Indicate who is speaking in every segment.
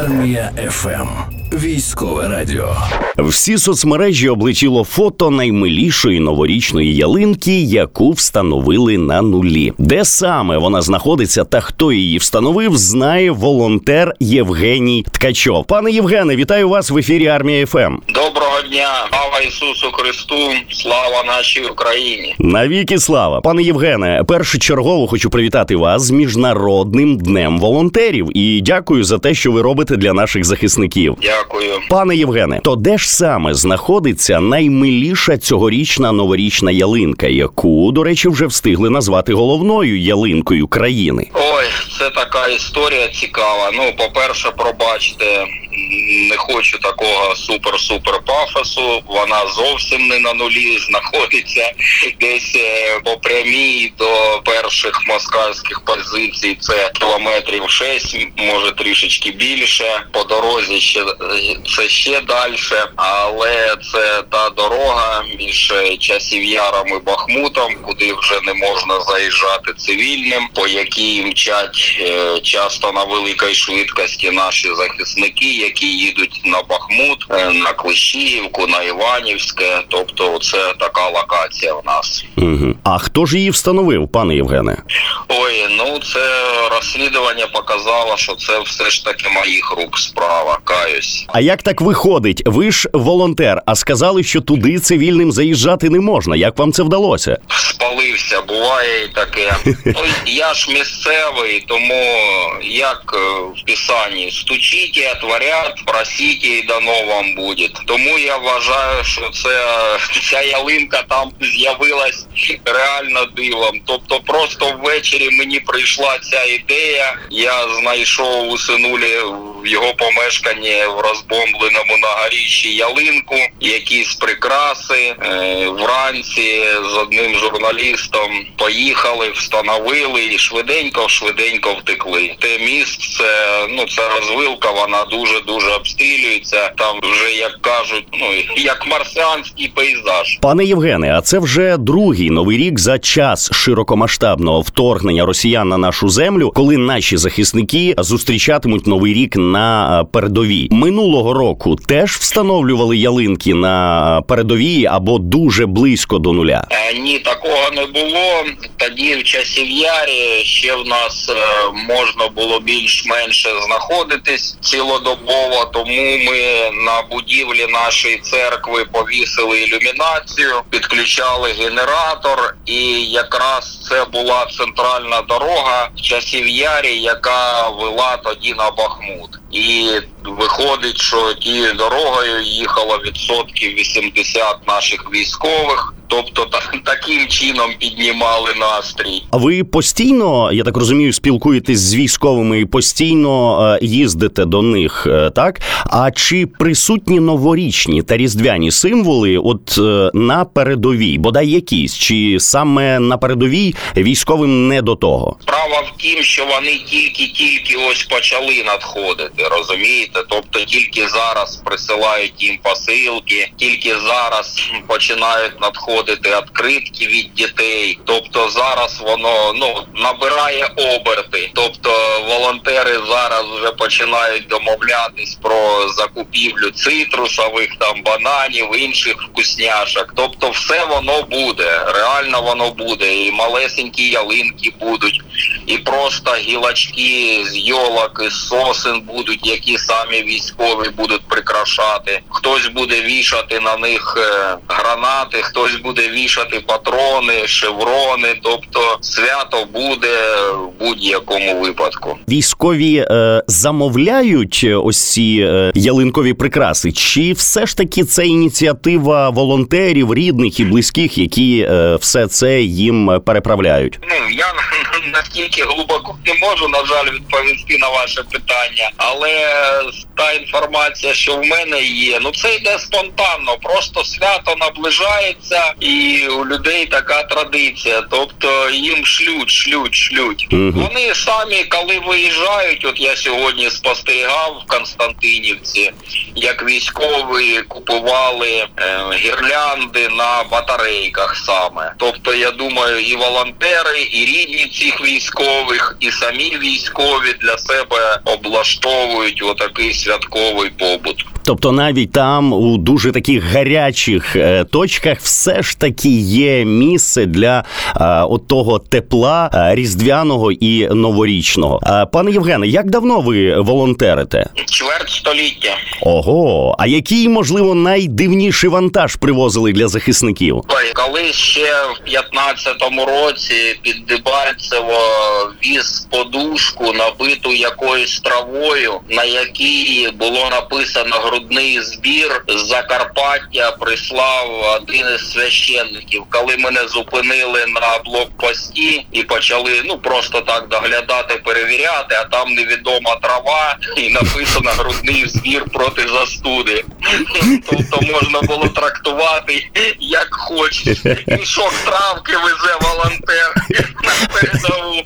Speaker 1: Армія ФМ. Військове радіо.
Speaker 2: Всі соцмережі облетіло фото наймилішої новорічної ялинки, яку встановили на нулі. Де саме вона знаходиться та хто її встановив, знає волонтер Євгеній Ткачов. Пане Євгене, вітаю вас в ефірі Армія ФМ.
Speaker 3: Доброго дня, слава Ісусу Христу, слава нашій Україні.
Speaker 2: Навіки слава, пане Євгене. Першочергово хочу привітати вас з міжнародним днем волонтерів і дякую за те, що ви робите для наших захисників.
Speaker 3: Дякую.
Speaker 2: Пане Євгене, то де ж саме знаходиться наймиліша цьогорічна новорічна ялинка, яку, до речі, вже встигли назвати головною ялинкою країни?
Speaker 3: Ой, це така історія цікава. Ну, по-перше, пробачте, не хочу такого супер-супер пафосу. Вона зовсім не на нулі знаходиться десь е, по прямій до перших москальських позицій. Це кілометрів 6, може трішечки більше. По дорозі ще е, це ще далі, але це та дорога між е, часів яром і Бахмутом, куди вже не можна заїжджати цивільним, по якій мчать е, часто на великій швидкості наші захисники, які їдуть на Бахмут, е, на Клещіївку, на Іванівське. Тобто, це така локація в нас.
Speaker 2: Угу. А хто ж її встановив, пане Євгене?
Speaker 3: Ой, ну це розслідування показало, що це все ж таки моїх рук справа. Каюсь.
Speaker 2: А як так виходить? Ви ж волонтер, а сказали, що туди цивільним заїжджати не можна. Як вам це вдалося?
Speaker 3: Спалився, буває і таке. Ну я ж місцевий, тому як е, в писанні стучіть, отворять, просіть і дано вам буде. Тому я вважаю, що це ця ялинка там з'явилась реально дивом. Тобто, просто ввечері мені прийшла ця ідея. Я знайшов у синулі в його помешканні в розбомбленому на горіщі ялинку, якісь прикраси. Е, вранці з одним журналістом поїхали, встановили і швиденько, швиденько втекли. Те міст, це ну це розвилка, вона дуже дуже обстрілюється. Там вже як кажуть, ну як марсіанський пейзаж.
Speaker 2: Пане Євгене, а це вже другий новий рік за час широкомасштабного вторгнення росіян на нашу землю, коли наші захисники зустрічатимуть новий рік на е, передовій. Минулого року теж встановлювали ялинки на передовій або дуже близько до нуля.
Speaker 3: Е, Ні, такого не було. Тоді в часів ярі ще в нас е, можна було більш-менше знаходитись цілодобово, тому ми на будівлі нашої церкви повісили ілюмінацію, підключали генератор, і якраз це була центральна дорога в часів ярі, яка вела тоді на Бахмут. І виходить, що тією дорогою їхало відсотків 80 наших військових. Тобто таким чином піднімали настрій.
Speaker 2: А ви постійно, я так розумію, спілкуєтесь з військовими і постійно е, їздите до них, е, так? А чи присутні новорічні та різдвяні символи от е, на передовій, бодай якісь, чи саме на передовій військовим не до того?
Speaker 3: Справа в тім, що вони тільки-тільки ось почали надходити, розумієте? Тобто тільки зараз присилають їм посилки, тільки зараз починають надходити відкритки від дітей. Тобто зараз воно ну набирає оберти. Тобто волонтери зараз вже починають домовлятись про закупівлю цитрусових, там бананів, інших вкусняшок. Тобто, все воно буде. Реально воно буде. І малесенькі ялинки будуть, і просто гілочки з йолок, із сосен будуть, які самі військові будуть прикрашати. Хтось буде вішати на них е, гранати, хтось буде вішати патрони, шеврони. Тобто свято буде в будь-якому випадку.
Speaker 2: Військові е, замовляють ось ці е, ялинкові прикраси, чи все ж таки це ініціатива волонтерів, рідних і близьких, які е, все це їм переправляють?
Speaker 3: Ну я настільки глибоко не можу, на жаль, відповісти на ваше питання, але та інформація, що в мене є, ну це йде спонтанно. Просто свято наближається, і у людей така традиція. Тобто їм шлють, шлють, шлють.
Speaker 2: Мгм.
Speaker 3: Вони самі, коли виїжджають, от я сьогодні спостерігав в Константинівці, як військові купували е, гірлянди на батарейках саме. Тобто, я думаю, і волонтери, і рідні цих всіх військових, і самі військові для себе облаштовують отакий святковий побут.
Speaker 2: Тобто навіть там у дуже таких гарячих е, точках все ж таки є місце для е, от того тепла е, різдвяного і новорічного. Е, пане Євгене, як давно ви волонтерите?
Speaker 3: Чверть століття.
Speaker 2: Ого, а який можливо найдивніший вантаж привозили для захисників?
Speaker 3: Ой, Коли ще в 15-му році під Дебальцево віз подушку, набиту якоюсь травою, на якій було написано грудний збір з Закарпаття, прислав один із священників. Коли мене зупинили на блокпості і почали ну просто так доглядати, перевіряти, а там невідома трава і написано грудний збір проти застуди. Тобто можна було трактувати як хочеш. Мішок травки везе волонтер на.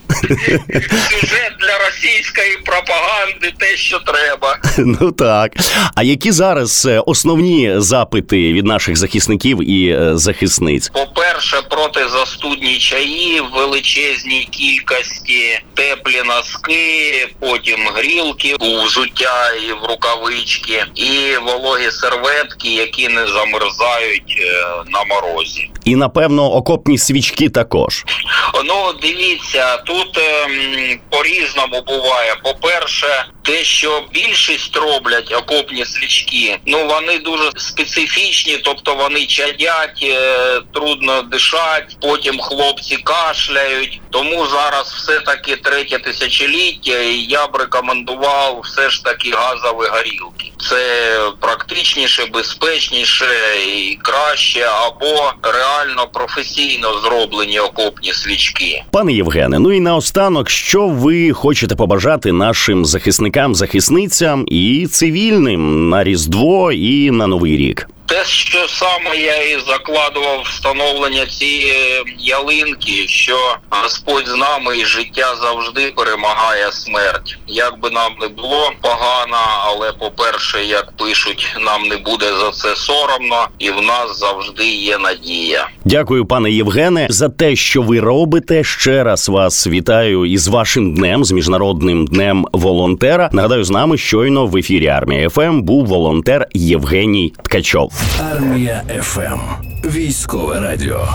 Speaker 3: Сюжет для російської пропаганди те, що треба.
Speaker 2: Ну так. А які зараз е, основні запити від наших захисників і е, захисниць?
Speaker 3: По-перше, протизастудні чаї в величезній кількості, теплі носки, потім грілки у взуття і в рукавички, і вологі серветки, які не замерзають е, на морозі.
Speaker 2: І напевно окопні свічки також.
Speaker 3: Ну, дивіться, тут ем, по-різному буває. По-перше, те, що більшість роблять окопні свічки, ну вони дуже специфічні, тобто вони чадять, е, трудно дишать, потім хлопці кашляють. Тому зараз все таки третє тисячоліття, і я б рекомендував все ж таки газові горілки. Це практичніше, безпечніше і краще, або реально професійно зроблені окопні свічки.
Speaker 2: Пане Євгене, ну і наостанок, що ви хочете побажати нашим захисникам, захисницям і цивільним на Різдво і на Новий рік?
Speaker 3: Те, що саме я і закладував встановлення цієї ялинки, що Господь з нами і життя завжди перемагає смерть. Як би нам не було погано, але по-перше, як пишуть, нам не буде за це соромно, і в нас завжди є надія.
Speaker 2: Дякую, пане Євгене, за те, що ви робите. Ще раз вас вітаю із вашим днем, з міжнародним днем волонтера. Нагадаю, з нами щойно в ефірі армія ФМ був волонтер Євгеній Ткачов.
Speaker 1: Армія ФМ. Військове радіо.